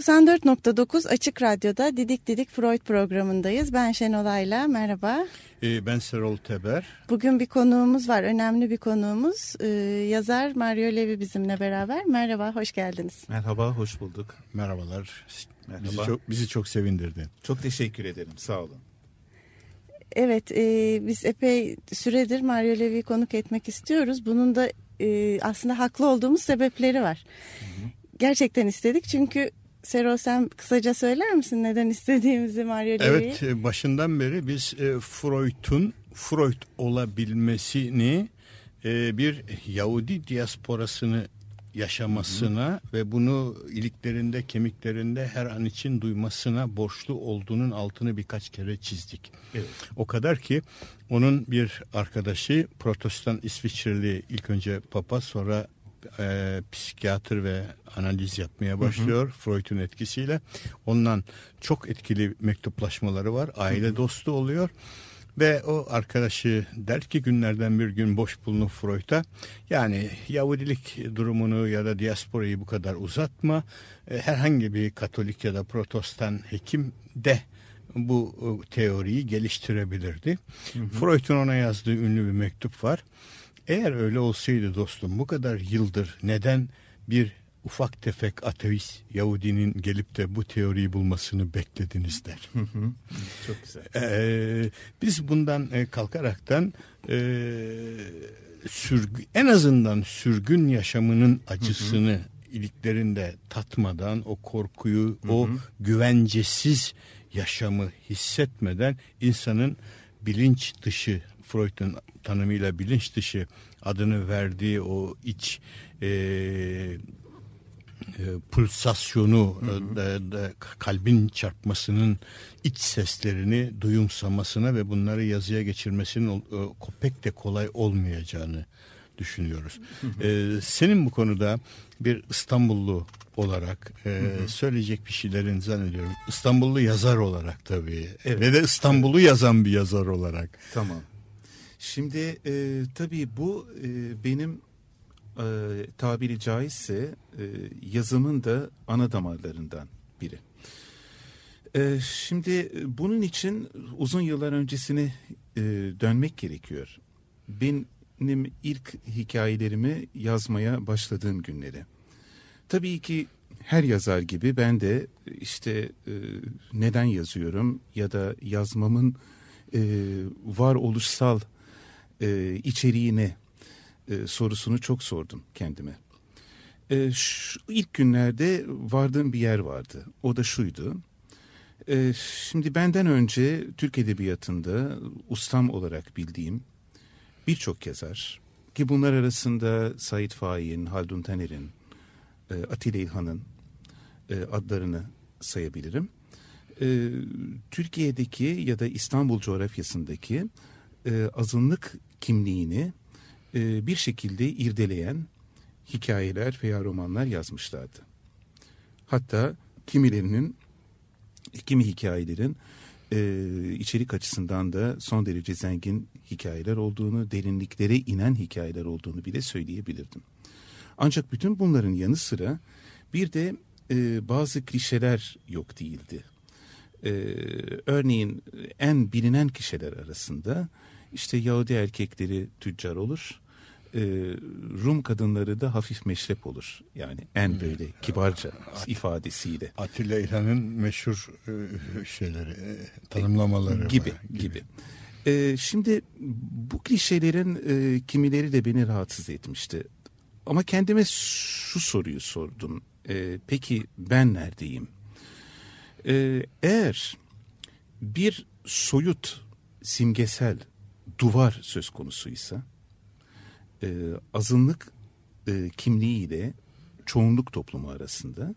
94.9 Açık Radyo'da Didik Didik Freud programındayız. Ben Şenolay'la merhaba. Ee, ben Serol Teber. Bugün bir konuğumuz var, önemli bir konuğumuz. Ee, yazar Mario Levi bizimle beraber. Merhaba, hoş geldiniz. Merhaba, hoş bulduk. Merhabalar. Merhaba. Bizi çok, bizi çok sevindirdi. Çok teşekkür ederim, sağ olun. Evet, e, biz epey süredir Mario Levi'yi konuk etmek istiyoruz. Bunun da e, aslında haklı olduğumuz sebepleri var. Hı hı. Gerçekten istedik çünkü Sero sen kısaca söyler misin neden istediğimizi Mario Levy'yi? Evet e, başından beri biz e, Freud'un Freud olabilmesini e, bir Yahudi diasporasını yaşamasına hı hı. ve bunu iliklerinde kemiklerinde her an için duymasına borçlu olduğunun altını birkaç kere çizdik. Evet. O kadar ki onun bir arkadaşı protestan İsviçreli ilk önce papa sonra e, psikiyatr ve analiz yapmaya başlıyor. Freud'un etkisiyle. Ondan çok etkili mektuplaşmaları var. Aile hı hı. dostu oluyor. Ve o arkadaşı der ki günlerden bir gün boş bulunup Freud'a yani Yahudilik durumunu ya da diasporayı bu kadar uzatma. E, herhangi bir Katolik ya da Protestan hekim de bu e, teoriyi geliştirebilirdi. Hı hı. Freud'un ona yazdığı ünlü bir mektup var. Eğer öyle olsaydı dostum bu kadar yıldır neden bir ufak tefek ateist Yahudinin gelip de bu teoriyi bulmasını beklediniz der. Çok güzel. Ee, biz bundan e, kalkaraktan e, sürgü, en azından sürgün yaşamının acısını iliklerinde tatmadan o korkuyu, o güvencesiz yaşamı hissetmeden insanın bilinç dışı Freud'un tanımıyla bilinç dışı adını verdiği o iç e, e, pulsasyonu hı hı. Da, da, kalbin çarpmasının iç seslerini duyumsamasına ve bunları yazıya geçirmesinin e, pek de kolay olmayacağını düşünüyoruz. Hı hı. Ee, senin bu konuda bir İstanbullu olarak e, hı hı. söyleyecek bir şeylerin zannediyorum. İstanbullu yazar olarak tabii evet. ve de İstanbul'u yazan bir yazar olarak. Tamam. Şimdi e, tabii bu e, benim e, tabiri caizse e, yazımın da ana damarlarından biri. E, şimdi bunun için uzun yıllar öncesine e, dönmek gerekiyor. Benim ilk hikayelerimi yazmaya başladığım günleri. Tabii ki her yazar gibi ben de işte e, neden yazıyorum ya da yazmamın e, varoluşsal e, içeriğine e, sorusunu çok sordum kendime. E, şu, ilk günlerde vardığım bir yer vardı. O da şuydu. E, şimdi benden önce Türk Edebiyatı'nda ustam olarak bildiğim birçok yazar ki bunlar arasında Said Faik'in, Haldun Taner'in, e, Atilla İlhan'ın e, adlarını sayabilirim. E, Türkiye'deki ya da İstanbul coğrafyasındaki e, azınlık kimliğini e, bir şekilde irdeleyen hikayeler veya romanlar yazmışlardı. Hatta kimilerinin, kimi hikayelerin e, içerik açısından da son derece zengin hikayeler olduğunu, derinliklere inen hikayeler olduğunu bile söyleyebilirdim. Ancak bütün bunların yanı sıra bir de e, bazı klişeler yok değildi. E, örneğin en bilinen kişiler arasında işte Yahudi erkekleri tüccar olur. E, Rum kadınları da hafif meşrep olur. Yani en hmm. böyle kibarca At, ifadesiyle. Atilla İlhan'ın meşhur e, şeyleri, e, tanımlamaları gibi gibi. gibi. E, şimdi bu klişelerin e, kimileri de beni rahatsız etmişti. Ama kendime şu soruyu sordum. E, peki ben neredeyim? E, eğer bir soyut simgesel duvar söz konusuysa e, azınlık e, kimliğiyle çoğunluk toplumu arasında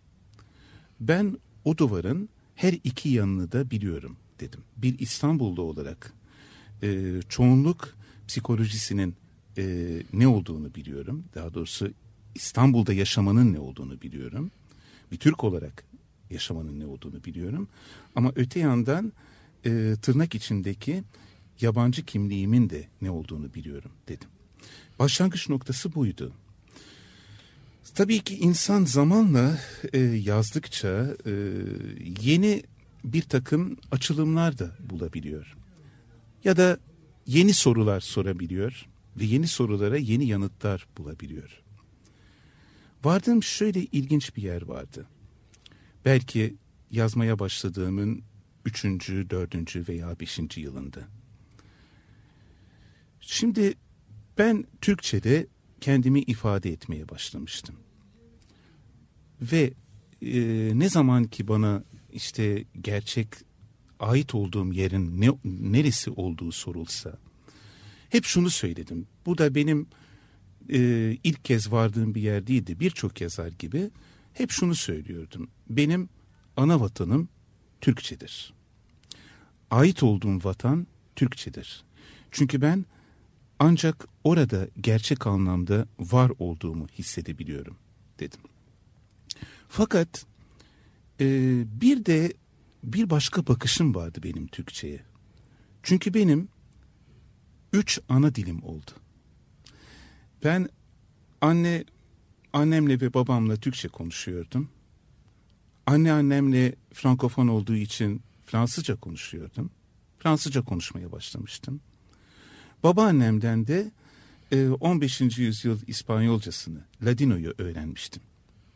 ben o duvarın her iki yanını da biliyorum dedim. Bir İstanbullu olarak e, çoğunluk psikolojisinin e, ne olduğunu biliyorum. Daha doğrusu İstanbul'da yaşamanın ne olduğunu biliyorum. Bir Türk olarak yaşamanın ne olduğunu biliyorum. Ama öte yandan e, tırnak içindeki yabancı kimliğimin de ne olduğunu biliyorum dedim. Başlangıç noktası buydu. Tabii ki insan zamanla e, yazdıkça e, yeni bir takım açılımlar da bulabiliyor. Ya da yeni sorular sorabiliyor ve yeni sorulara yeni yanıtlar bulabiliyor. Vardığım şöyle ilginç bir yer vardı. Belki yazmaya başladığımın üçüncü, dördüncü veya beşinci yılında. Şimdi ben Türkçe'de kendimi ifade etmeye başlamıştım. Ve e, ne zaman ki bana işte gerçek ait olduğum yerin ne, neresi olduğu sorulsa hep şunu söyledim. Bu da benim e, ilk kez vardığım bir yer değildi. Birçok yazar gibi hep şunu söylüyordum. Benim ana vatanım Türkçedir. Ait olduğum vatan Türkçedir. Çünkü ben ancak orada gerçek anlamda var olduğumu hissedebiliyorum dedim. Fakat e, bir de bir başka bakışım vardı benim Türkçe'ye. Çünkü benim üç ana dilim oldu. Ben anne annemle ve babamla Türkçe konuşuyordum. Anne annemle Frankofon olduğu için Fransızca konuşuyordum. Fransızca konuşmaya başlamıştım. Babaannemden de 15. E, yüzyıl İspanyolcasını, Ladino'yu öğrenmiştim.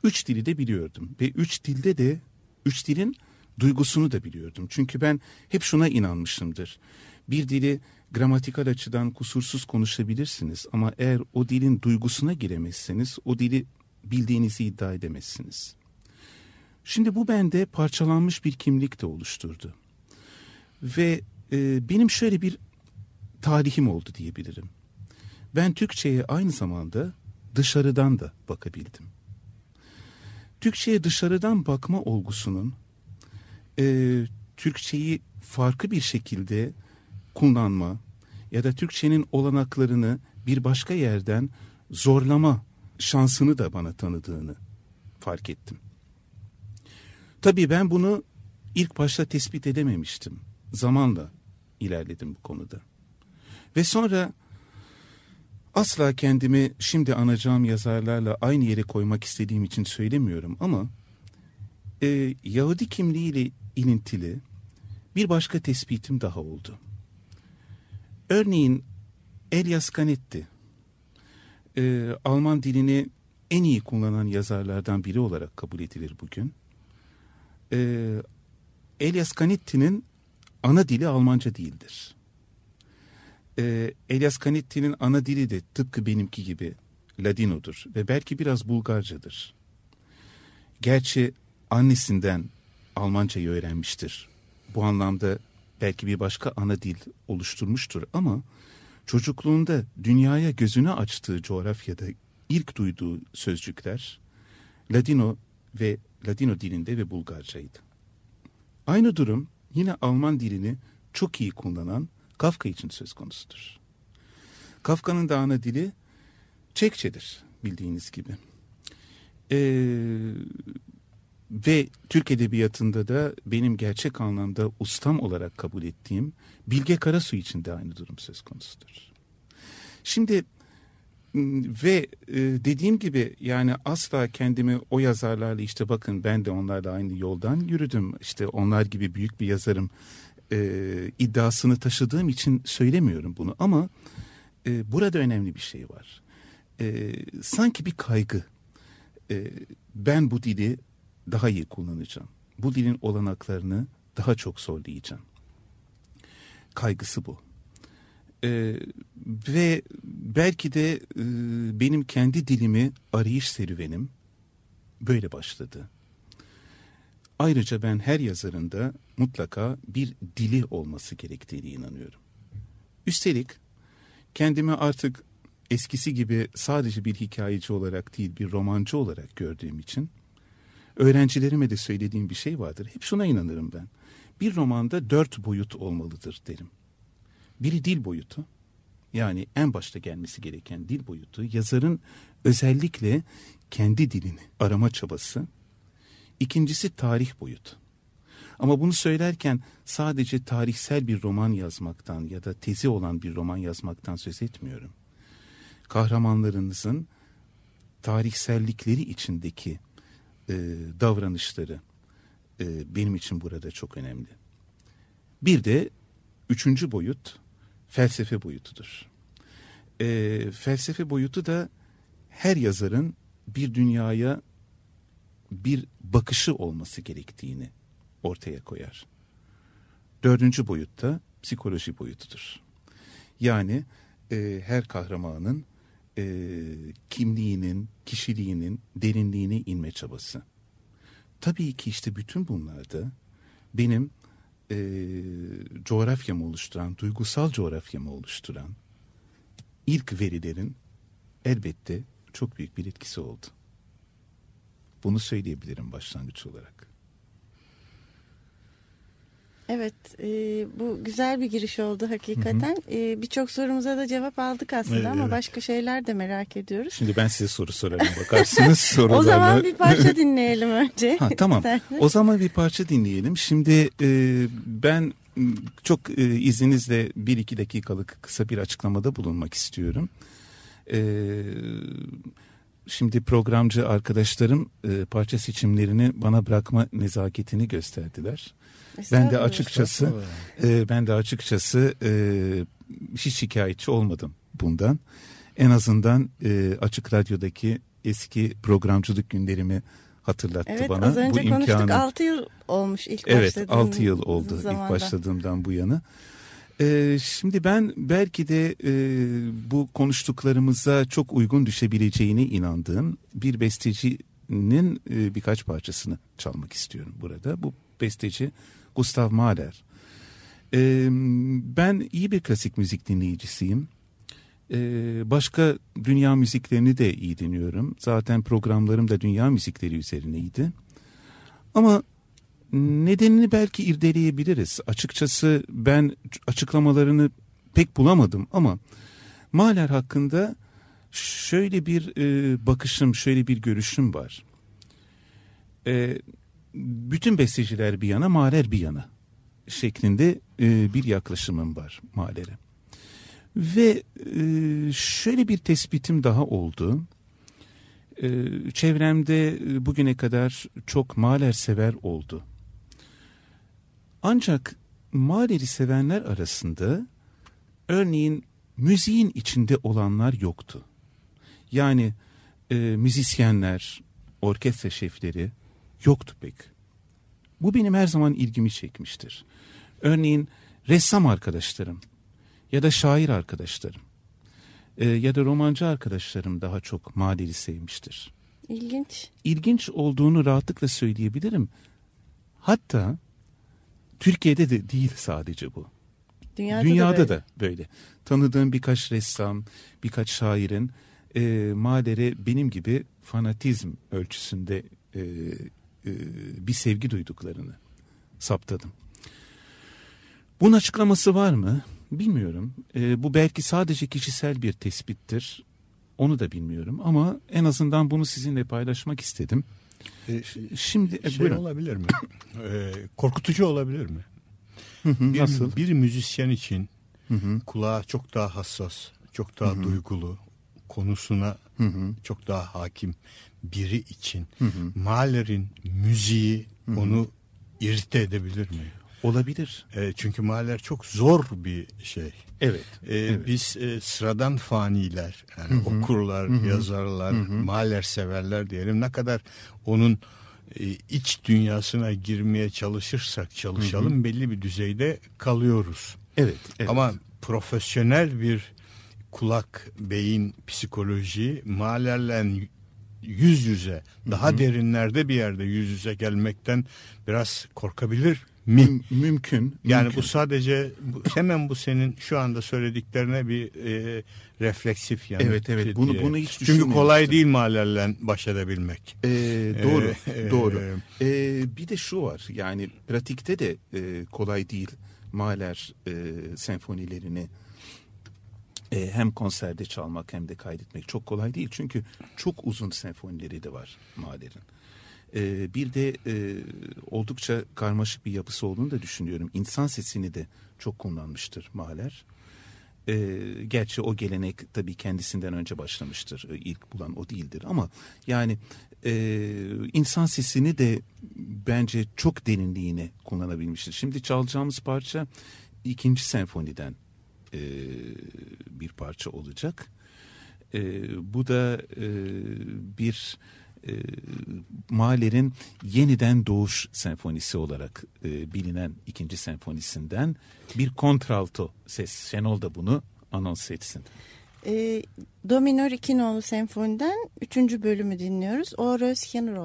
Üç dili de biliyordum ve üç dilde de üç dilin duygusunu da biliyordum. Çünkü ben hep şuna inanmışımdır. Bir dili gramatikal açıdan kusursuz konuşabilirsiniz ama eğer o dilin duygusuna giremezseniz o dili bildiğinizi iddia edemezsiniz. Şimdi bu bende parçalanmış bir kimlik de oluşturdu. Ve e, benim şöyle bir tarihim oldu diyebilirim. Ben Türkçe'ye aynı zamanda dışarıdan da bakabildim. Türkçe'ye dışarıdan bakma olgusunun e, Türkçeyi farklı bir şekilde kullanma ya da Türkçenin olanaklarını bir başka yerden zorlama şansını da bana tanıdığını fark ettim. Tabii ben bunu ilk başta tespit edememiştim. Zamanla ilerledim bu konuda. Ve sonra asla kendimi şimdi anacağım yazarlarla aynı yere koymak istediğim için söylemiyorum ama e, Yahudi kimliğiyle ilintili bir başka tespitim daha oldu. Örneğin Elias Canetti, e, Alman dilini en iyi kullanan yazarlardan biri olarak kabul edilir bugün. E, Elias Canetti'nin ana dili Almanca değildir. E, Elias Canetti'nin ana dili de tıpkı benimki gibi Ladino'dur ve belki biraz Bulgarcadır. Gerçi annesinden Almancayı öğrenmiştir. Bu anlamda belki bir başka ana dil oluşturmuştur ama çocukluğunda dünyaya gözünü açtığı coğrafyada ilk duyduğu sözcükler Ladino ve Ladino dilinde ve Bulgarcaydı. Aynı durum yine Alman dilini çok iyi kullanan Kafka için söz konusudur. Kafka'nın da ana dili Çekçedir bildiğiniz gibi. Ee, ve Türk Edebiyatı'nda da benim gerçek anlamda ustam olarak kabul ettiğim Bilge Karasu için de aynı durum söz konusudur. Şimdi ve e, dediğim gibi yani asla kendimi o yazarlarla işte bakın ben de onlarla aynı yoldan yürüdüm. İşte onlar gibi büyük bir yazarım e, iddiasını taşıdığım için söylemiyorum bunu ama e, burada önemli bir şey var. E, sanki bir kaygı. E, ben bu dili daha iyi kullanacağım. Bu dilin olanaklarını daha çok zorlayacağım. Kaygısı bu. Ee, ve belki de e, benim kendi dilimi arayış serüvenim böyle başladı. Ayrıca ben her yazarında mutlaka bir dili olması gerektiğini inanıyorum. Üstelik kendimi artık eskisi gibi sadece bir hikayeci olarak değil bir romancı olarak gördüğüm için öğrencilerime de söylediğim bir şey vardır. Hep şuna inanırım ben. Bir romanda dört boyut olmalıdır derim. Biri dil boyutu. Yani en başta gelmesi gereken dil boyutu. Yazarın özellikle kendi dilini arama çabası. İkincisi tarih boyutu. Ama bunu söylerken sadece tarihsel bir roman yazmaktan ya da tezi olan bir roman yazmaktan söz etmiyorum. Kahramanlarınızın tarihsellikleri içindeki e, davranışları e, benim için burada çok önemli. Bir de üçüncü boyut felsefe boyutudur. E, felsefe boyutu da her yazarın bir dünyaya bir bakışı olması gerektiğini ortaya koyar. Dördüncü boyutta psikoloji boyutudur. Yani e, her kahramanın e, kimliğinin, kişiliğinin derinliğine inme çabası. Tabii ki işte bütün bunlarda benim e, coğrafyamı oluşturan, duygusal coğrafyamı oluşturan ilk verilerin elbette çok büyük bir etkisi oldu. Bunu söyleyebilirim başlangıç olarak. Evet, e, bu güzel bir giriş oldu hakikaten. E, Birçok sorumuza da cevap aldık aslında Evet, ama evet. başka şeyler de merak ediyoruz. Şimdi ben size soru sorarım bakarsınız sorularla. O zaman bir parça dinleyelim önce. Ha, tamam. İstersen. O zaman bir parça dinleyelim. Şimdi e, ben çok e, izninizle bir iki dakikalık kısa bir açıklamada bulunmak istiyorum. E, şimdi programcı arkadaşlarım e, parça seçimlerini bana bırakma nezaketini gösterdiler. Ben de açıkçası e, ben de açıkçası e, hiç şikayetçi olmadım bundan. En azından e, açık radyodaki eski programcılık günlerimi hatırlattı Evet bana. az önce bu konuştuk imkanı. 6 yıl olmuş ilk Evet başladığın 6 yıl oldu zamanda. ilk başladığımdan bu yana. Ee, şimdi ben belki de e, bu konuştuklarımıza çok uygun düşebileceğine inandığım bir bestecinin e, birkaç parçasını çalmak istiyorum burada. Bu besteci Gustav Mahler. Ee, ben iyi bir klasik müzik dinleyicisiyim. Ee, başka dünya müziklerini de iyi dinliyorum. Zaten programlarım da dünya müzikleri üzerineydi. Ama nedenini belki irdeleyebiliriz. Açıkçası ben açıklamalarını pek bulamadım ama Mahler hakkında şöyle bir e, bakışım, şöyle bir görüşüm var. E, bütün besteciler bir yana, Mahler bir yana şeklinde e, bir yaklaşımım var Mahler'e. Ve e, şöyle bir tespitim daha oldu. E, çevremde e, bugüne kadar çok Mahler sever oldu. Ancak Mahler'i sevenler arasında örneğin müziğin içinde olanlar yoktu. Yani e, müzisyenler, orkestra şefleri yoktu pek. Bu benim her zaman ilgimi çekmiştir. Örneğin ressam arkadaşlarım ya da şair arkadaşlarım e, ya da romancı arkadaşlarım daha çok Mahler'i sevmiştir. İlginç. İlginç olduğunu rahatlıkla söyleyebilirim. Hatta Türkiye'de de değil sadece bu. Dünyada, Dünyada da, da, böyle. böyle. Tanıdığım birkaç ressam, birkaç şairin e, Mahler'e benim gibi fanatizm ölçüsünde e, e, bir sevgi duyduklarını saptadım. Bunun açıklaması var mı? Bilmiyorum. E, bu belki sadece kişisel bir tespittir. Onu da bilmiyorum ama en azından bunu sizinle paylaşmak istedim. E, Şimdi e, şey buyurun. olabilir mi? E, korkutucu olabilir mi? Hı hı, Bir, Nasıl? bir müzisyen için Hı hı, kulağa çok daha hassas, çok daha duygulu, konusuna hı hı, çok daha hakim biri için hı hı. Mahler'in müziği onu irite edebilir mi? Olabilir. E, çünkü Mahler çok zor bir şey. Evet. E, Evet. Biz e, sıradan faniler, yani okurlar, yazarlar, Mahler severler diyelim. Ne kadar onun e, iç dünyasına girmeye çalışırsak çalışalım belli bir düzeyde kalıyoruz. Evet. evet. Ama profesyonel bir kulak, beyin, psikoloji Mahler'le yüz yüze, daha derinlerde bir yerde yüz yüze gelmekten biraz korkabilir Müm- mümkün. Yani mümkün. bu sadece bu, hemen bu senin şu anda söylediklerine bir e, refleksif yanıt. Evet, evet. Bunu- diye. bunu hiç Çünkü kolay değil mahallerle baş edebilmek. Ee, doğru, Ee, doğru. Ee, bir de şu var, yani pratikte de e, kolay değil. Mahler e, senfonilerini e, hem konserde çalmak hem de kaydetmek çok kolay değil. Çünkü çok uzun senfonileri de var Mahler'in. Ee, bir de e, oldukça karmaşık bir yapısı olduğunu da düşünüyorum. İnsan sesini de çok kullanmıştır Mahler. Ee, gerçi o gelenek tabii kendisinden önce başlamıştır. Ee, İlk bulan o değildir ama yani e, insan sesini de bence çok derinliğine kullanabilmiştir. Şimdi çalacağımız parça ikinci senfoniden e, bir parça olacak. E, bu da e, bir e, Mahler'in yeniden doğuş senfonisi olarak e, bilinen ikinci senfonisinden bir kontralto ses. Şenol da bunu anons etsin. E, Do minör 2 nolu senfoniden 3. bölümü dinliyoruz. O Röschen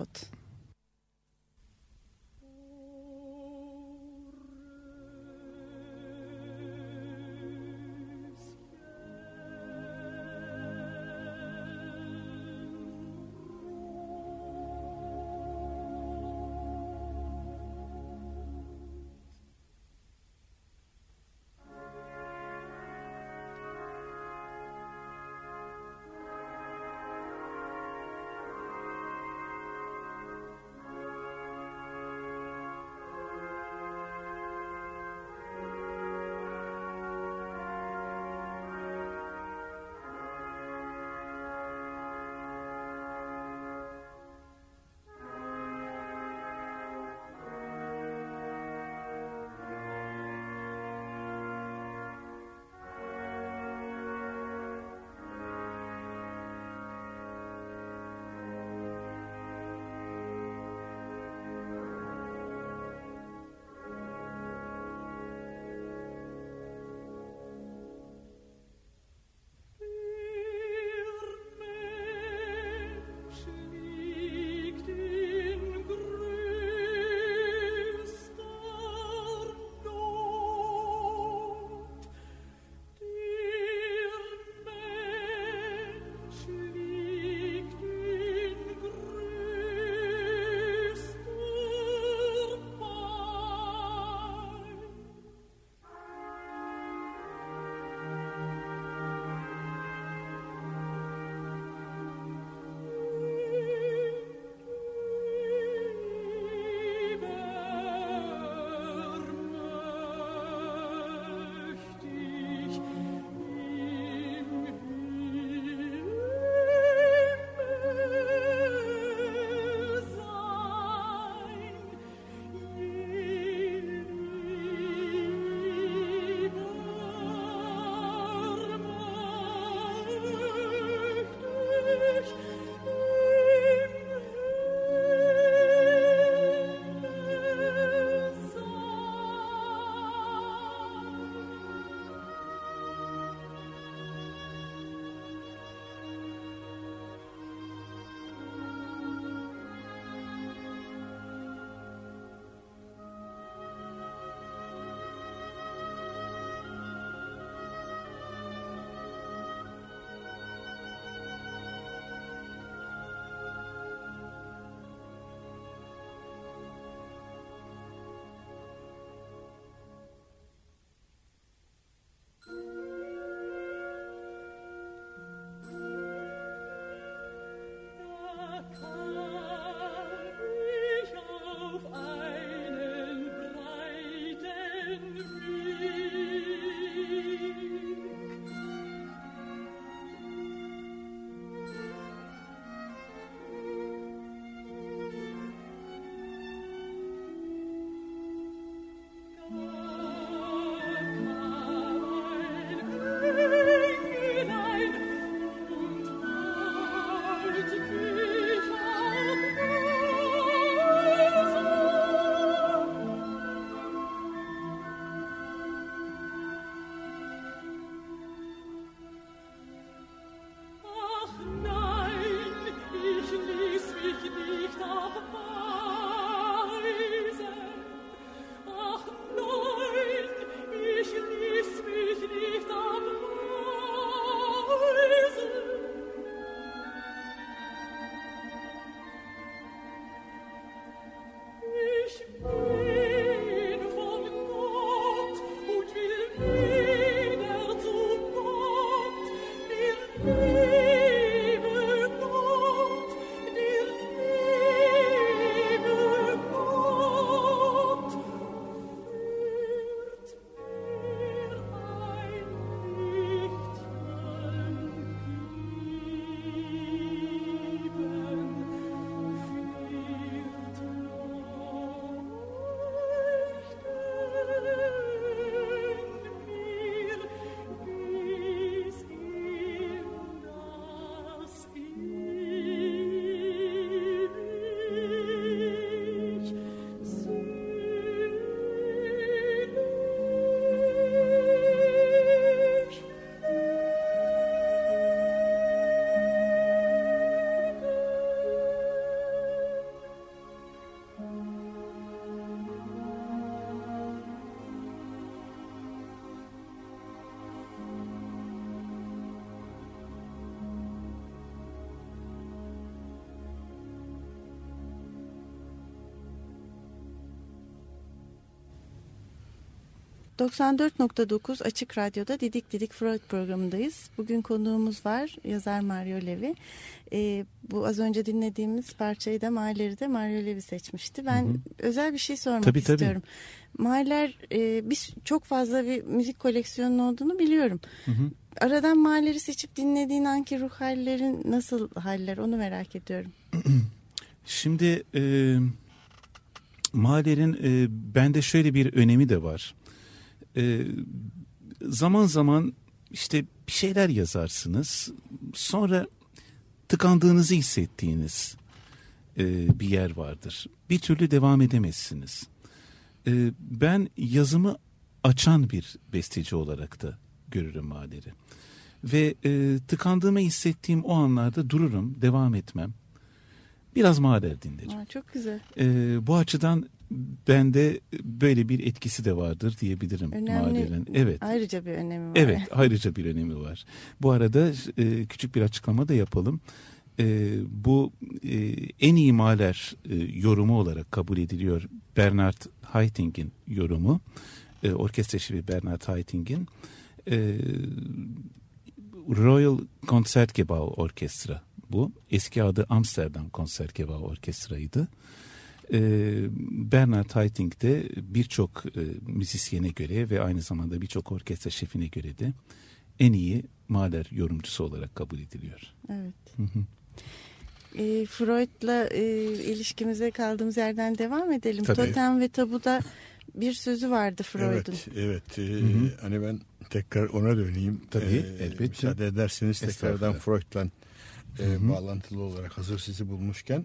94.9 Açık Radyo'da Didik Didik Freud programındayız. Bugün konuğumuz var yazar Mario Levi. Ee, bu az önce dinlediğimiz parçayı da Mahler'i de Mario Levi seçmişti. Ben hı hı. özel bir şey sormak tabii, istiyorum. Tabii. Mahler e, biz çok fazla bir müzik koleksiyonu olduğunu biliyorum. Hı hı. Aradan Mahler'i seçip dinlediğin anki ruh hallerin nasıl haller onu merak ediyorum. Şimdi e, Mahler'in e, bende şöyle bir önemi de var. E, zaman zaman işte bir şeyler yazarsınız. Sonra tıkandığınızı hissettiğiniz e, bir yer vardır. Bir türlü devam edemezsiniz. E, ben yazımı açan bir besteci olarak da görürüm Mahler'i. Ve e, tıkandığımı hissettiğim o anlarda dururum, devam etmem. Biraz Mahler dinlerim. Aa, çok güzel. E, bu açıdan bende böyle bir etkisi de vardır diyebilirim Önemli, Evet. Ayrıca bir önemi var. Evet, ayrıca bir önemi var. Bu arada e, küçük bir açıklama da yapalım. E, bu e, en iyi Mahler e, yorumu olarak kabul ediliyor. Bernard Haitting'in yorumu. E, orkestra şefi Bernard Haitting'in. E, Royal Concertgebouw Orkestra bu. Eski adı Amsterdam Concertgebouw Orkestra'ydı. Ee, Bernard Haitink de birçok e, müzisyene göre ve aynı zamanda birçok orkestra şefine göre de en iyi Mahler yorumcusu olarak kabul ediliyor. Evet. Hı hı. E, Freud'la e, ilişkimize kaldığımız yerden devam edelim. Tabii. Totem ve Tabu'da bir sözü vardı Freud'un. Evet, evet. E, hani ben tekrar ona döneyim. Tabii, e, elbette. Müsaade ederseniz tekrardan Freud'la e, bağlantılı olarak hazır sizi bulmuşken.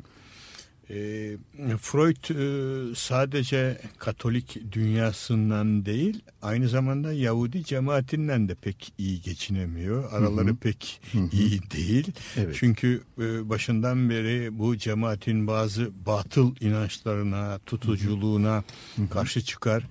E, Freud e, sadece Katolik dünyasından değil aynı zamanda Yahudi cemaatinden de pek iyi geçinemiyor. Araları hı hı. pek hı hı. iyi değil. Evet. Çünkü e, başından beri bu cemaatin bazı batıl inançlarına, tutuculuğuna hı hı. karşı çıkar.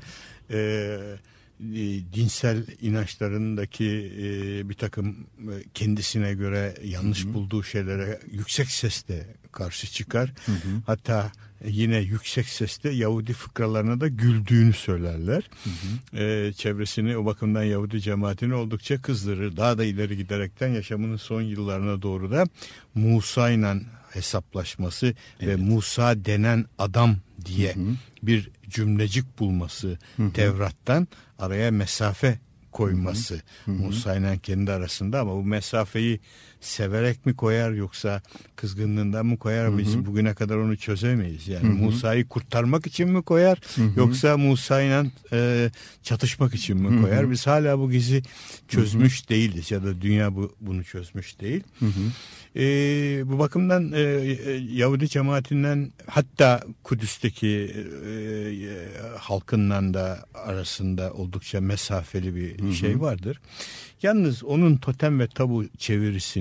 Evet e, dinsel inançlarındaki e, bir takım e, kendisine göre yanlış hı hı. bulduğu şeylere yüksek sesle karşı çıkar. Hı hı. Hatta yine yüksek sesle Yahudi fıkralarına da güldüğünü söylerler. Hı hı. E, çevresini o bakımdan Yahudi cemaatini oldukça kızdırır. Daha da ileri giderekten yaşamının son yıllarına doğru da Musa ile hesaplaşması evet. ve Musa denen adam diye hı hı. bir cümlecik bulması hı hı. Tevrat'tan araya mesafe koyması. Musa ile kendi arasında ama bu mesafeyi severek mi koyar yoksa kızgınlığından mı koyar hı biz bugüne kadar onu çözemeyiz. Yani Musa'yı kurtarmak için mi koyar hı hı. yoksa Musa ile e, çatışmak için mi koyar? Hı hı. Biz hala bu gizi çözmüş hı hı. değiliz ya da dünya bu bunu çözmüş değil. Hı hı. E, bu bakımdan e, e, Yahudi cemaatinden hatta Kudüs'teki e, e, halkından da arasında oldukça mesafeli bir hı hı. şey vardır. Yalnız onun totem ve tabu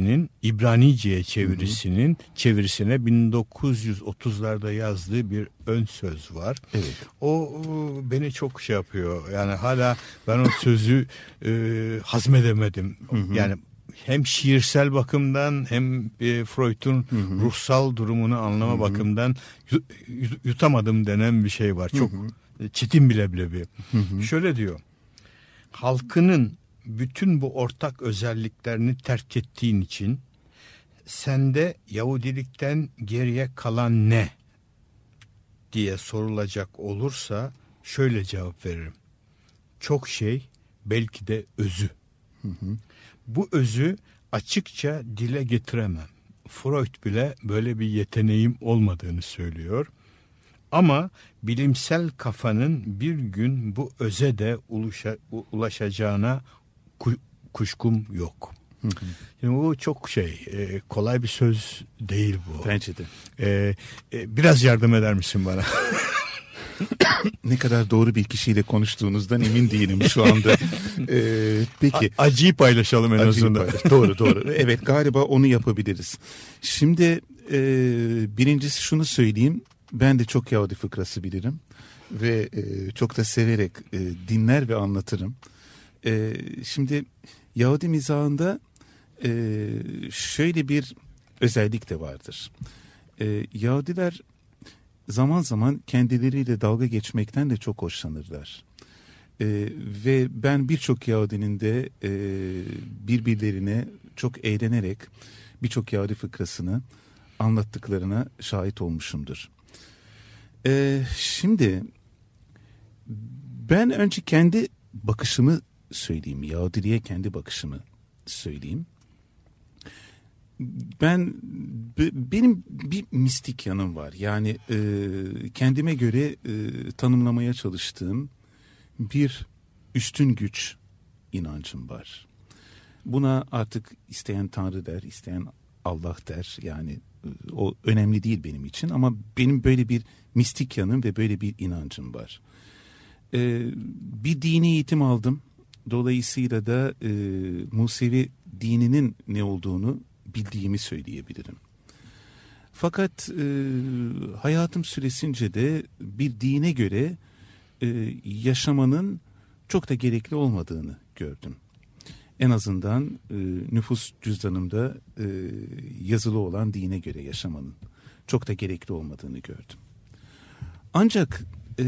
çevirisinin İbranice'ye çevirisinin hı hı. çevirisine 1930'larda yazdığı bir ön söz var. Evet. O beni çok şey yapıyor. Yani hala ben o sözü e, hazmedemedim. Hı hı. Yani hem şiirsel bakımdan hem e, Freud'un ruhsal durumunu anlama hı hı. bakımından yutamadım denen bir şey var. Çok hı hı. çetin bile bile bir. Hı hı. Şöyle diyor. Halkının bütün bu ortak özelliklerini terk ettiğin için sende Yahudilikten geriye kalan ne diye sorulacak olursa şöyle cevap veririm. Çok şey belki de özü. Hı hı. Bu özü açıkça dile getiremem. Freud bile böyle bir yeteneğim olmadığını söylüyor. Ama bilimsel kafanın bir gün bu öze de ulaşacağına kuşkum yok. Şimdi bu çok şey e, kolay bir söz değil bu. Bence de. E, e, biraz yardım eder misin bana? ne kadar doğru bir kişiyle konuştuğunuzdan emin değilim şu anda. Ee, peki. A- acıyı paylaşalım en acıyı azından. Paylaş. doğru doğru. Evet galiba onu yapabiliriz. Şimdi e, birincisi şunu söyleyeyim. Ben de çok Yahudi fıkrası bilirim. Ve e, çok da severek e, dinler ve anlatırım. E, şimdi Yahudi mizahında e, şöyle bir özellik de vardır. E, Yahudiler zaman zaman kendileriyle dalga geçmekten de çok hoşlanırlar. E, ve ben birçok Yahudinin de e, birbirlerine çok eğlenerek birçok Yahudi fıkrasını anlattıklarına şahit olmuşumdur. E, şimdi ben önce kendi bakışımı söyleyeyim. Yahudiliğe kendi bakışımı söyleyeyim. Ben benim bir mistik yanım var. Yani e, kendime göre e, tanımlamaya çalıştığım bir üstün güç inancım var. Buna artık isteyen Tanrı der, isteyen Allah der. Yani e, o önemli değil benim için ama benim böyle bir mistik yanım ve böyle bir inancım var. Ee, bir dini eğitim aldım. Dolayısıyla da e, Musevi dininin ne olduğunu bildiğimi söyleyebilirim. Fakat e, hayatım süresince de bir dine göre e, yaşamanın çok da gerekli olmadığını gördüm. En azından e, nüfus cüzdanımda e, yazılı olan dine göre yaşamanın çok da gerekli olmadığını gördüm. Ancak e,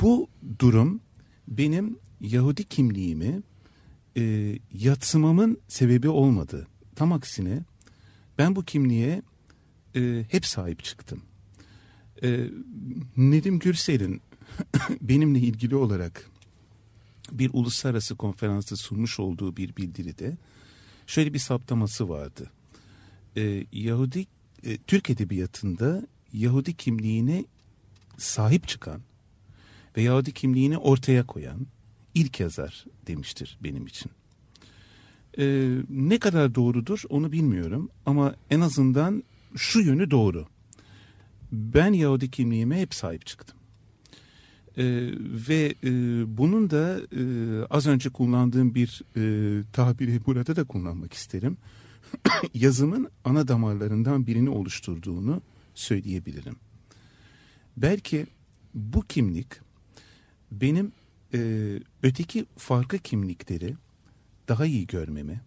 bu durum benim Yahudi kimliğimi e, yatsımamın sebebi olmadı. Tam aksine ben bu kimliğe e, hep sahip çıktım. E, Nedim Gürsel'in benimle ilgili olarak bir uluslararası konferansta sunmuş olduğu bir bildiride şöyle bir saptaması vardı. E, Yahudi e, Türk edebiyatında Yahudi kimliğine sahip çıkan ve Yahudi kimliğini ortaya koyan ilk yazar demiştir benim için. Ee, ne kadar doğrudur onu bilmiyorum ama en azından şu yönü doğru. Ben Yahudi kimliğime hep sahip çıktım. Ee, ve e, bunun da e, az önce kullandığım bir e, tabiri burada da kullanmak isterim. Yazımın ana damarlarından birini oluşturduğunu söyleyebilirim. Belki bu kimlik benim e, öteki farklı kimlikleri daha iyi görmemi,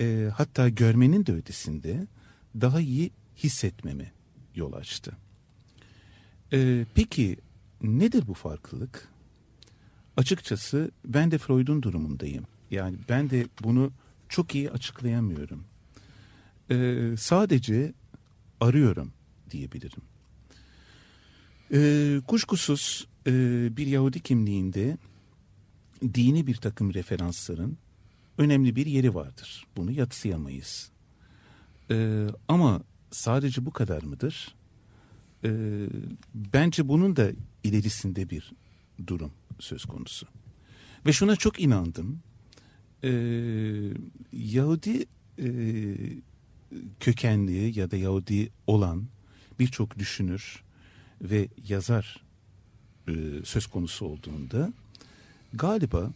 e, hatta görmenin de ötesinde daha iyi hissetmemi yol açtı. E, peki nedir bu farklılık? Açıkçası ben de Freud'un durumundayım. Yani ben de bunu çok iyi açıklayamıyorum. E, sadece arıyorum diyebilirim. E, kuşkusuz e, bir Yahudi kimliğinde dini bir takım referansların önemli bir yeri vardır. Bunu yatsıyamayız. E, ama sadece bu kadar mıdır? E, bence bunun da ilerisinde bir durum söz konusu. Ve şuna çok inandım. E, Yahudi e, kökenli ya da Yahudi olan birçok düşünür ve yazar e, söz konusu olduğunda galiba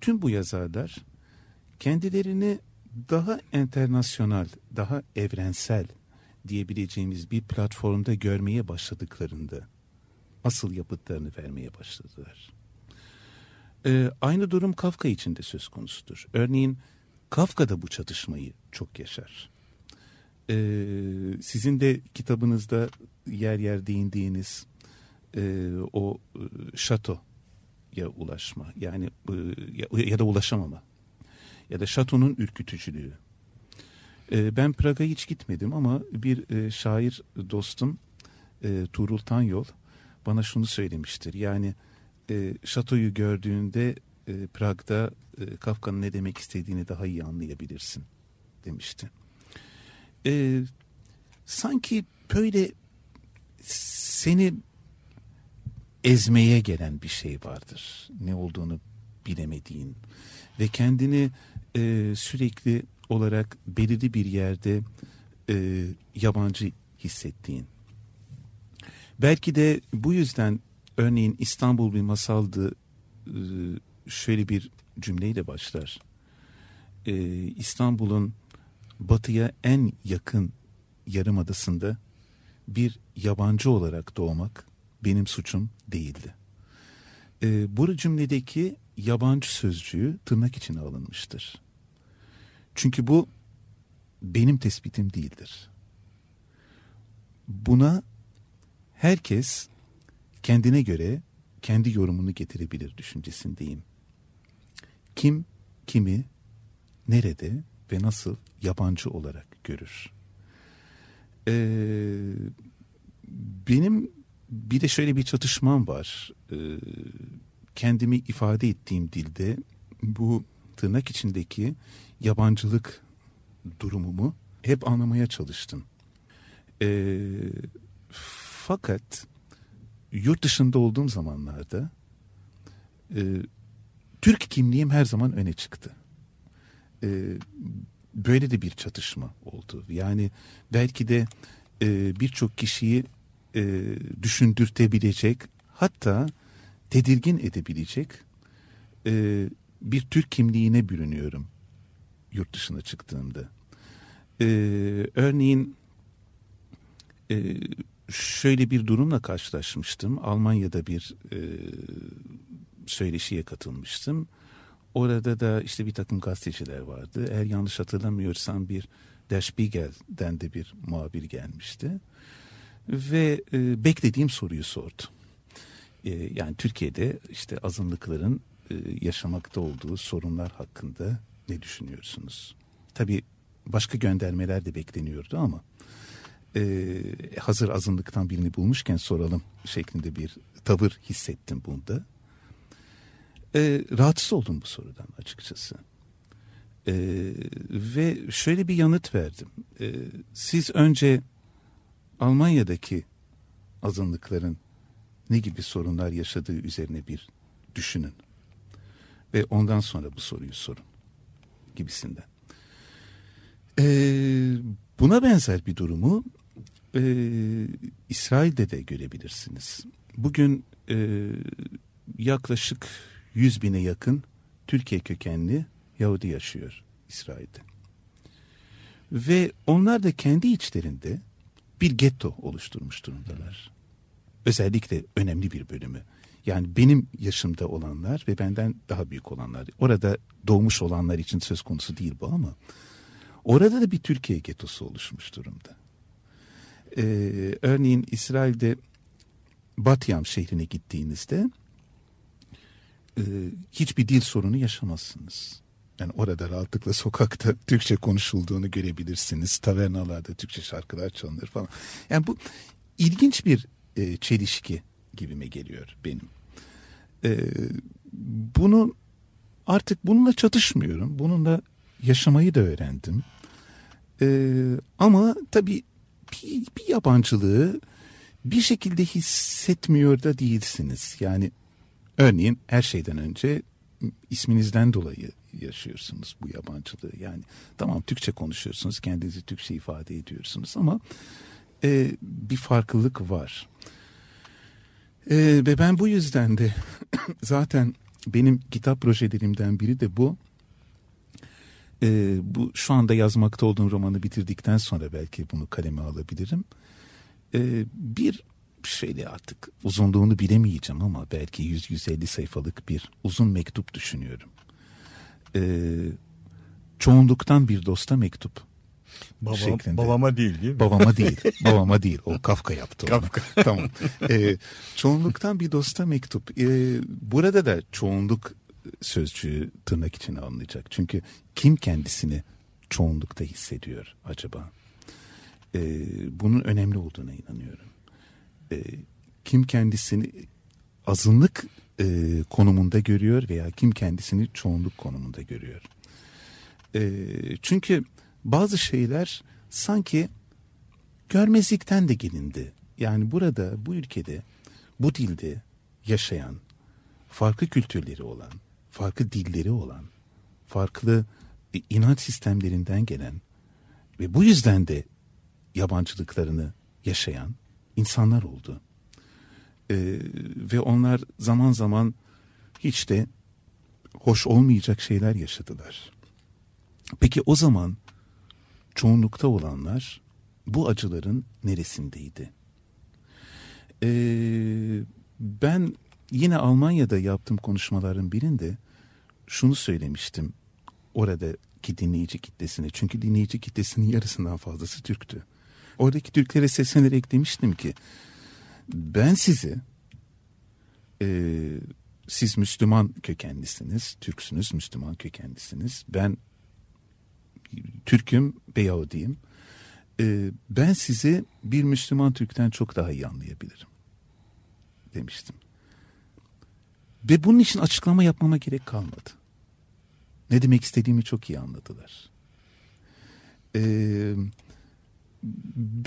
tüm bu yazarlar kendilerini daha internasyonal, daha evrensel diyebileceğimiz bir platformda görmeye başladıklarında asıl yapıtlarını vermeye başladılar. Ee, aynı durum Kafka için de söz konusudur. Örneğin Kafka da bu çatışmayı çok yaşar. Ee, sizin de kitabınızda yer yer değindiğiniz e, o e, şato ya ulaşma yani e, ya, ya da ulaşamama ya da şatonun ürkütücülüğü. E, ben Prag'a hiç gitmedim ama bir e, şair dostum e, Tuğrul Tanyol bana şunu söylemiştir. Yani e, şatoyu gördüğünde e, Prag'da e, Kafka'nın ne demek istediğini daha iyi anlayabilirsin demişti. E, sanki böyle seni ezmeye gelen bir şey vardır. Ne olduğunu bilemediğin ve kendini e, sürekli olarak belirli bir yerde e, yabancı hissettiğin. Belki de bu yüzden örneğin İstanbul bir masaldı e, şöyle bir cümleyle başlar. E, İstanbul'un batıya en yakın yarımadasında bir yabancı olarak doğmak benim suçum değildi. E, bu cümledeki yabancı sözcüğü tırnak içine alınmıştır. Çünkü bu benim tespitim değildir. Buna herkes kendine göre kendi yorumunu getirebilir düşüncesindeyim. Kim kimi nerede ve nasıl yabancı olarak görür? Ee, benim bir de şöyle bir çatışmam var. Ee, kendimi ifade ettiğim dilde bu tırnak içindeki yabancılık durumumu hep anlamaya çalıştım. Ee, fakat yurt dışında olduğum zamanlarda e, Türk kimliğim her zaman öne çıktı. E, böyle de bir çatışma oldu. Yani belki de e, birçok kişiyi e, düşündürtebilecek hatta tedirgin edebilecek e, bir Türk kimliğine bürünüyorum yurt dışına çıktığımda. E, örneğin e, şöyle bir durumla karşılaşmıştım. Almanya'da bir e, söyleşiye katılmıştım. Orada da işte bir takım gazeteciler vardı. Eğer yanlış hatırlamıyorsam bir Der Spiegel'den de bir muhabir gelmişti. Ve e, beklediğim soruyu sordu. E, yani Türkiye'de işte azınlıkların e, yaşamakta olduğu sorunlar hakkında ne düşünüyorsunuz? Tabii başka göndermeler de bekleniyordu ama e, hazır azınlıktan birini bulmuşken soralım şeklinde bir tavır hissettim bunda. E, rahatsız oldum bu sorudan açıkçası. E, ve şöyle bir yanıt verdim. E, siz önce Almanya'daki azınlıkların ne gibi sorunlar yaşadığı üzerine bir düşünün. Ve ondan sonra bu soruyu sorun gibisinden. Ee, buna benzer bir durumu e, İsrail'de de görebilirsiniz. Bugün e, yaklaşık 100 bine yakın Türkiye kökenli Yahudi yaşıyor İsrail'de. Ve onlar da kendi içlerinde bir getto oluşturmuş durumdalar. Özellikle önemli bir bölümü. Yani benim yaşımda olanlar ve benden daha büyük olanlar. Orada doğmuş olanlar için söz konusu değil bu ama orada da bir Türkiye getosu oluşmuş durumda. Ee, örneğin İsrail'de Batyam şehrine gittiğinizde e, hiçbir dil sorunu yaşamazsınız. Yani orada rahatlıkla sokakta Türkçe konuşulduğunu görebilirsiniz. Tavernalarda Türkçe şarkılar çalınır falan. Yani bu ilginç bir e, çelişki gibime geliyor benim. E, bunu artık bununla çatışmıyorum. Bununla yaşamayı da öğrendim. E, ama tabii bir, bir yabancılığı bir şekilde hissetmiyor da değilsiniz. Yani örneğin her şeyden önce isminizden dolayı yaşıyorsunuz bu yabancılığı. Yani tamam Türkçe konuşuyorsunuz, kendinizi Türkçe ifade ediyorsunuz ama e, bir farklılık var. E, ve ben bu yüzden de zaten benim kitap projelerimden biri de bu. E, bu şu anda yazmakta olduğum romanı bitirdikten sonra belki bunu kaleme alabilirim. E, bir şeyle artık uzunluğunu bilemeyeceğim ama belki 100-150 sayfalık bir uzun mektup düşünüyorum. E, çoğunluktan bir dosta mektup. Baba, şeklinde. babama değil değil mi? Babama değil. babama değil. O Kafka yaptı onu. Kafka. tamam. Ee, çoğunluktan bir dosta mektup. Ee, burada da çoğunluk sözcüğü tırnak içine alınacak. Çünkü kim kendisini çoğunlukta hissediyor acaba? Ee, bunun önemli olduğuna inanıyorum. Ee, kim kendisini azınlık e, konumunda görüyor veya kim kendisini çoğunluk konumunda görüyor? Ee, çünkü bazı şeyler sanki görmezlikten de gelindi. Yani burada bu ülkede bu dilde yaşayan, farklı kültürleri olan, farklı dilleri olan, farklı inanç sistemlerinden gelen ve bu yüzden de yabancılıklarını yaşayan insanlar oldu. Ee, ve onlar zaman zaman hiç de hoş olmayacak şeyler yaşadılar. Peki o zaman çoğunlukta olanlar bu acıların neresindeydi? Ee, ben yine Almanya'da yaptığım konuşmaların birinde şunu söylemiştim oradaki dinleyici kitlesine. Çünkü dinleyici kitlesinin yarısından fazlası Türktü. Oradaki Türklere seslenerek demiştim ki ben sizi e, siz Müslüman kökenlisiniz, Türksünüz, Müslüman kökenlisiniz. Ben Türk'üm ve Yahudiyim. E, ben sizi bir Müslüman Türk'ten çok daha iyi anlayabilirim demiştim. Ve bunun için açıklama yapmama gerek kalmadı. Ne demek istediğimi çok iyi anladılar. Ee,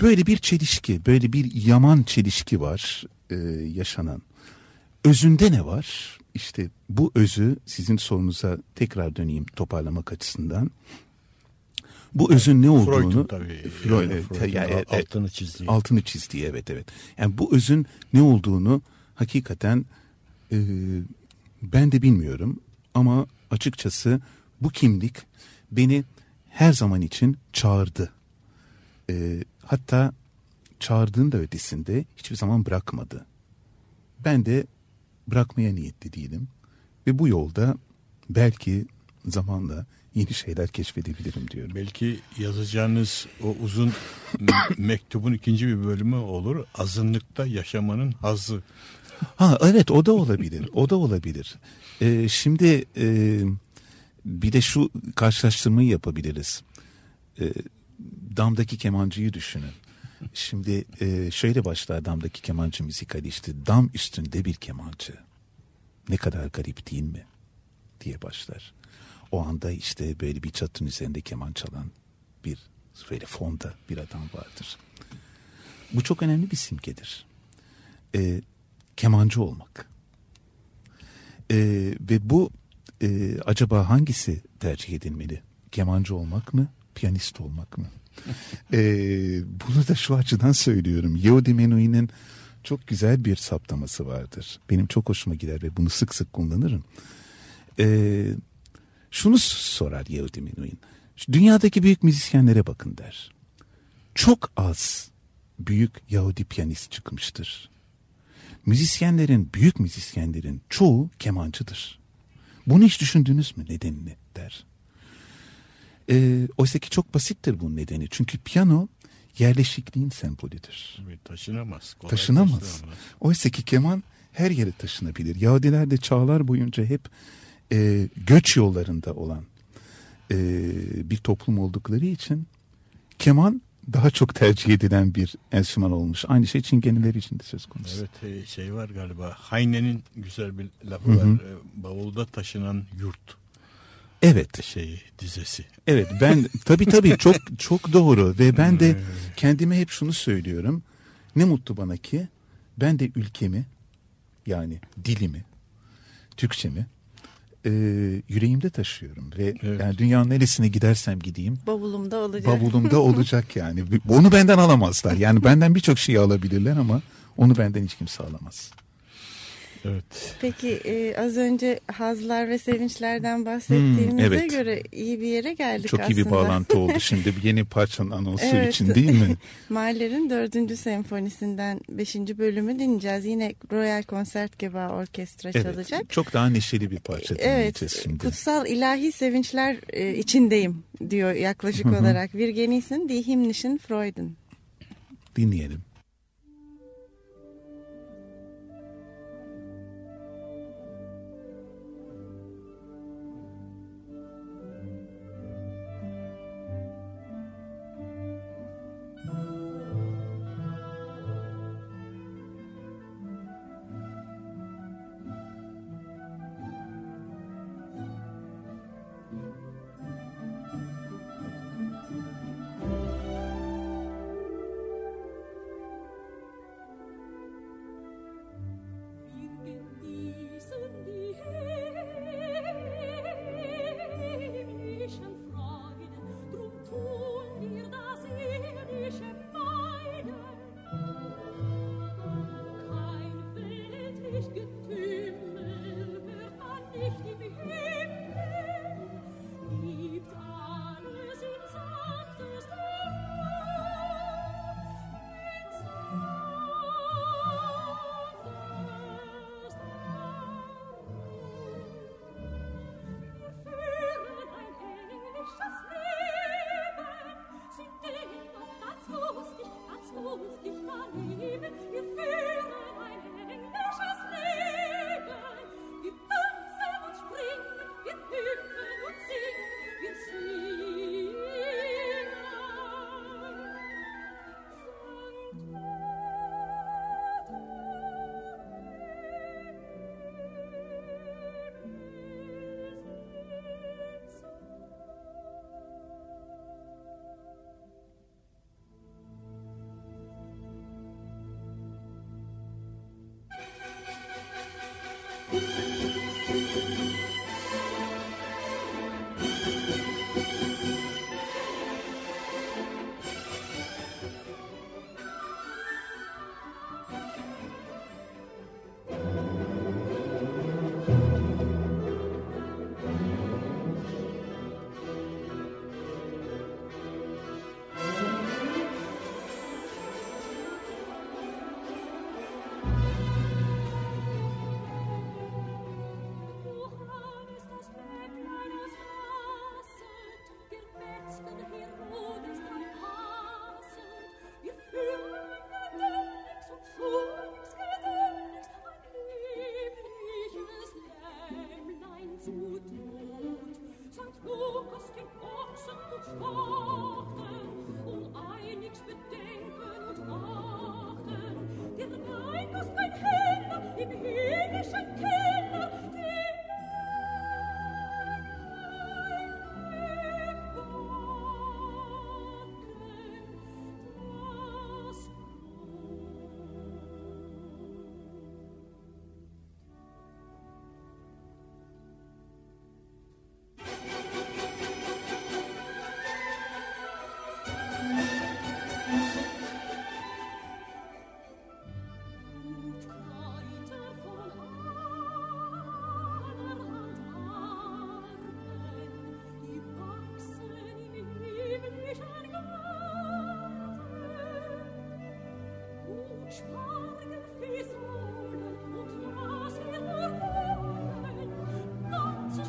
böyle bir çelişki, böyle bir yaman çelişki var e, yaşanan. Özünde ne var? İşte bu özü sizin sorunuza tekrar döneyim toparlamak açısından. Bu özün ne olduğunu Freud'un tabii. Freud- yani Freud'un yani, altını çizdiği. altını çizdiği evet evet. Yani bu özün ne olduğunu hakikaten e, ben de bilmiyorum ama açıkçası bu kimlik beni her zaman için çağırdı. E, hatta çağırdığın da ötesinde hiçbir zaman bırakmadı. Ben de bırakmaya niyetli değilim ve bu yolda belki zamanla yeni şeyler keşfedebilirim diyorum. Belki yazacağınız o uzun mektubun ikinci bir bölümü olur. Azınlıkta yaşamanın hazzı. Ha evet o da olabilir. O da olabilir. Ee, şimdi e, bir de şu karşılaştırmayı yapabiliriz. Ee, damdaki kemancıyı düşünün. Şimdi e, şöyle başlar damdaki kemancı müzikali işte dam üstünde bir kemancı. Ne kadar garip değil mi? diye başlar. O anda işte böyle bir çatının üzerinde keman çalan bir böyle fonda bir adam vardır. Bu çok önemli bir simgedir. Ee, kemancı olmak. Ee, ve bu e, acaba hangisi tercih edilmeli? Kemancı olmak mı, piyanist olmak mı? Ee, bunu da şu açıdan söylüyorum. Yehudi Menuhin'in çok güzel bir saptaması vardır. Benim çok hoşuma gider ve bunu sık sık kullanırım. Ee, şunu sorar Yehudi Menuhin. Dünyadaki büyük müzisyenlere bakın der. Çok az büyük Yahudi piyanist çıkmıştır müzisyenlerin, büyük müzisyenlerin çoğu kemancıdır. Bunu hiç düşündünüz mü nedenini der. E, Oysa ki çok basittir bunun nedeni. Çünkü piyano yerleşikliğin sembolüdür. Tabii Taşınamaz. kolay Taşınamaz. Oysa ki keman her yere taşınabilir. Yahudiler de çağlar boyunca hep e, göç yollarında olan e, bir toplum oldukları için keman daha çok tercih edilen bir enstrüman olmuş. Aynı şey Çingeneler için de söz konusu. Evet e, şey var galiba. Hayne'nin güzel bir lafı var. E, Bavulda taşınan yurt Evet. şeyi dizesi. Evet ben tabii tabii çok çok doğru ve ben de kendime hep şunu söylüyorum. Ne mutlu bana ki ben de ülkemi yani dilimi, Türkçemi e, yüreğimde taşıyorum ve Evet. yani dünyanın neresine gidersem gideyim Bavulumda olacak. bavulumda olacak yani. Onu benden alamazlar. Yani benden birçok şeyi alabilirler ama onu benden hiç kimse alamaz. Evet. Peki e, az önce hazlar ve sevinçlerden bahsettiğimize Hmm, evet. göre iyi bir yere geldik Çok aslında. iyi bir bağlantı oldu şimdi yeni parçanın anonsu Evet. için değil mi? Mahler'in dördüncü senfonisinden beşinci bölümü dinleyeceğiz. Yine Royal Concertgebouw Orkestra çalacak. Evet, çok daha neşeli bir parça dinleyeceğiz Evet, şimdi. kutsal ilahi sevinçler e, içindeyim diyor yaklaşık olarak. Wir genießen die himmlischen Freuden. Dinleyelim.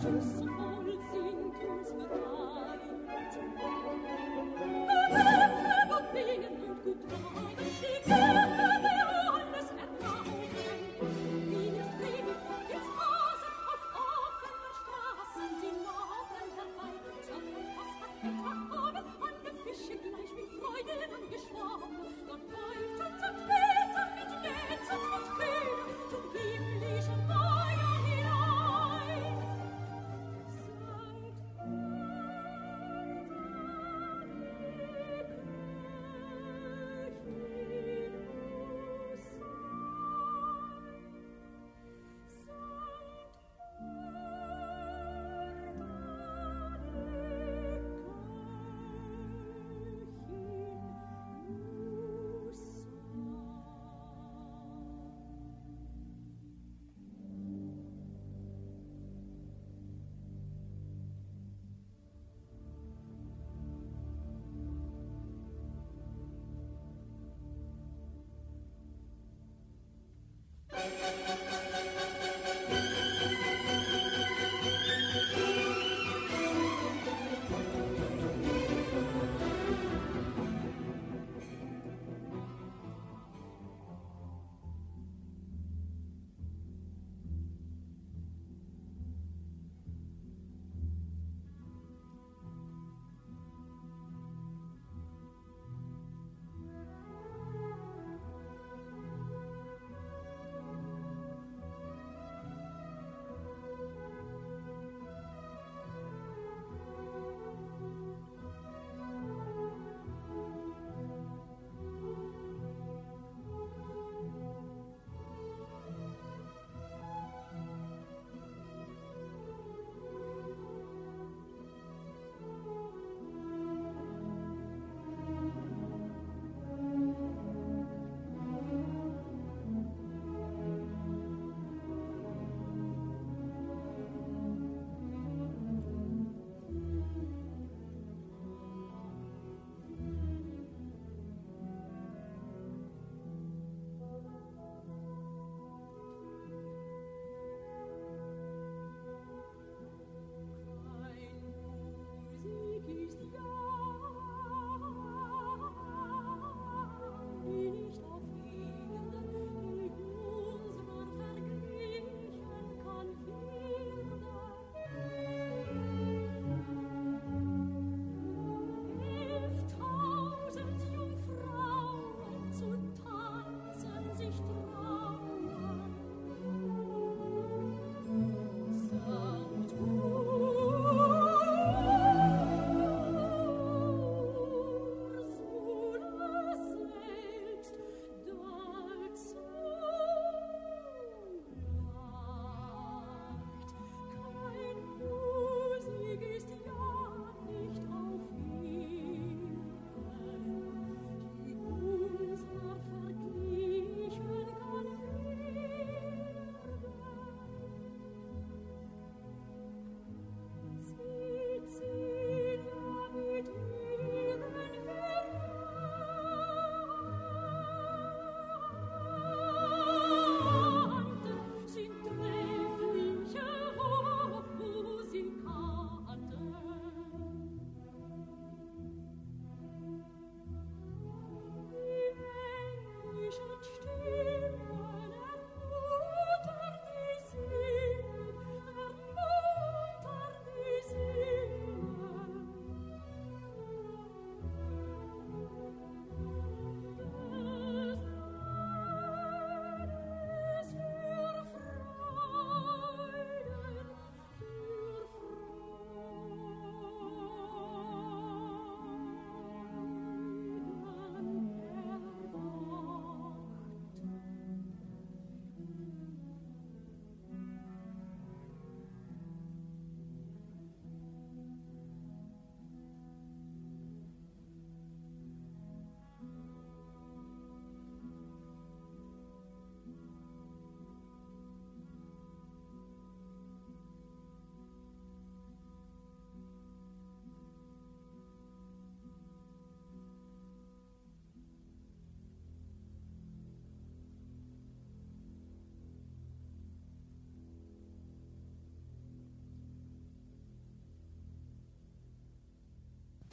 Jesus.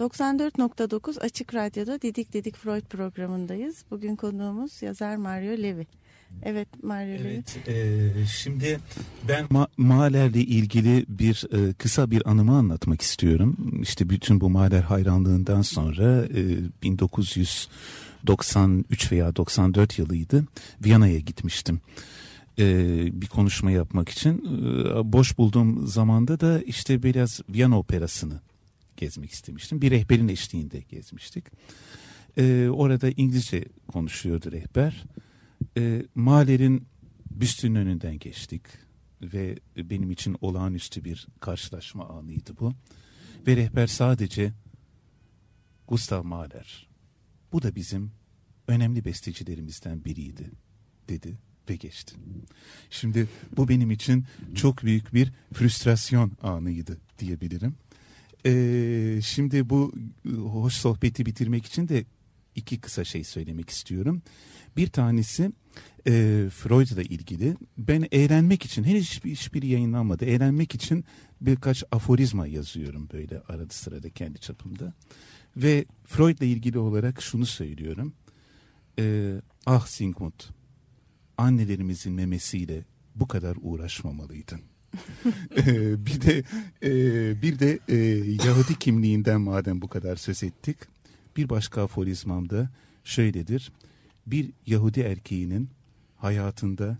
94.9 Açık Radyo'da Didik Didik Freud programındayız. Bugün konuğumuz yazar Mario Levi. Evet Mario. Evet, e, şimdi ben ma Mahler'le ilgili bir e, kısa bir anımı anlatmak istiyorum. İşte bütün bu Mahler hayranlığından sonra e, 1993 veya 94 yılıydı. Viyana'ya gitmiştim. E, bir konuşma yapmak için. E, boş bulduğum zamanda da işte biraz Viyana operasını gezmek istemiştim. Bir rehberin eşliğinde gezmiştik. E, orada İngilizce konuşuyordu rehber e, Mahler'in büstünün önünden geçtik ve benim için olağanüstü bir karşılaşma anıydı bu. Ve rehber sadece Gustav Mahler, bu da bizim önemli bestecilerimizden biriydi dedi ve geçti. Şimdi bu benim için çok büyük bir frustrasyon anıydı diyebilirim. Ee, şimdi bu hoş sohbeti bitirmek için de iki kısa şey söylemek istiyorum. Bir tanesi e, Freud'la ilgili. Ben eğlenmek için, henüz hiçbir, hiçbiri yayınlanmadı. Eğlenmek için birkaç aforizma yazıyorum böyle arada sırada kendi çapımda. Ve Freud'la ilgili olarak şunu söylüyorum. E, ah Sigmund, annelerimizin memesiyle bu kadar uğraşmamalıydın. bir de e, bir de e, Yahudi kimliğinden madem bu kadar söz ettik. Bir başka aforizmam da şöyledir. Bir Yahudi erkeğinin hayatında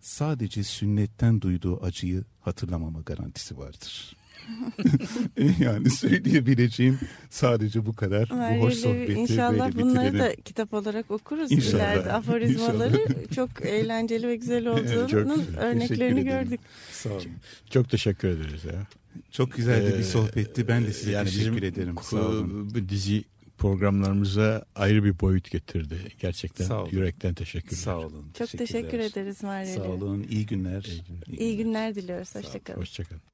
sadece sünnetten duyduğu acıyı hatırlamama garantisi vardır. yani söyleyebileceğim sadece bu kadar. Mario bu hoş sohbeti İnşallah böyle bunları bitirelim. da kitap olarak okuruz İnşallah. ileride. Aforizmaları İnşallah. çok eğlenceli ve güzel olduğunun çok örneklerini gördük. Sağ olun. Çok teşekkür ederiz ya. Çok güzel de bir Ee, sohbetti. Ben de size yani teşekkür bizim ederim. Sağ olun. Bu dizi programlarımıza ayrı bir boyut getirdi. Gerçekten Sağ olun. yürekten teşekkürler. Sağ olun. Çok teşekkür ederiz Mario Sağ olun. İyi günler. İyi günler diliyoruz. Hoşçakalın. Hoşçakalın.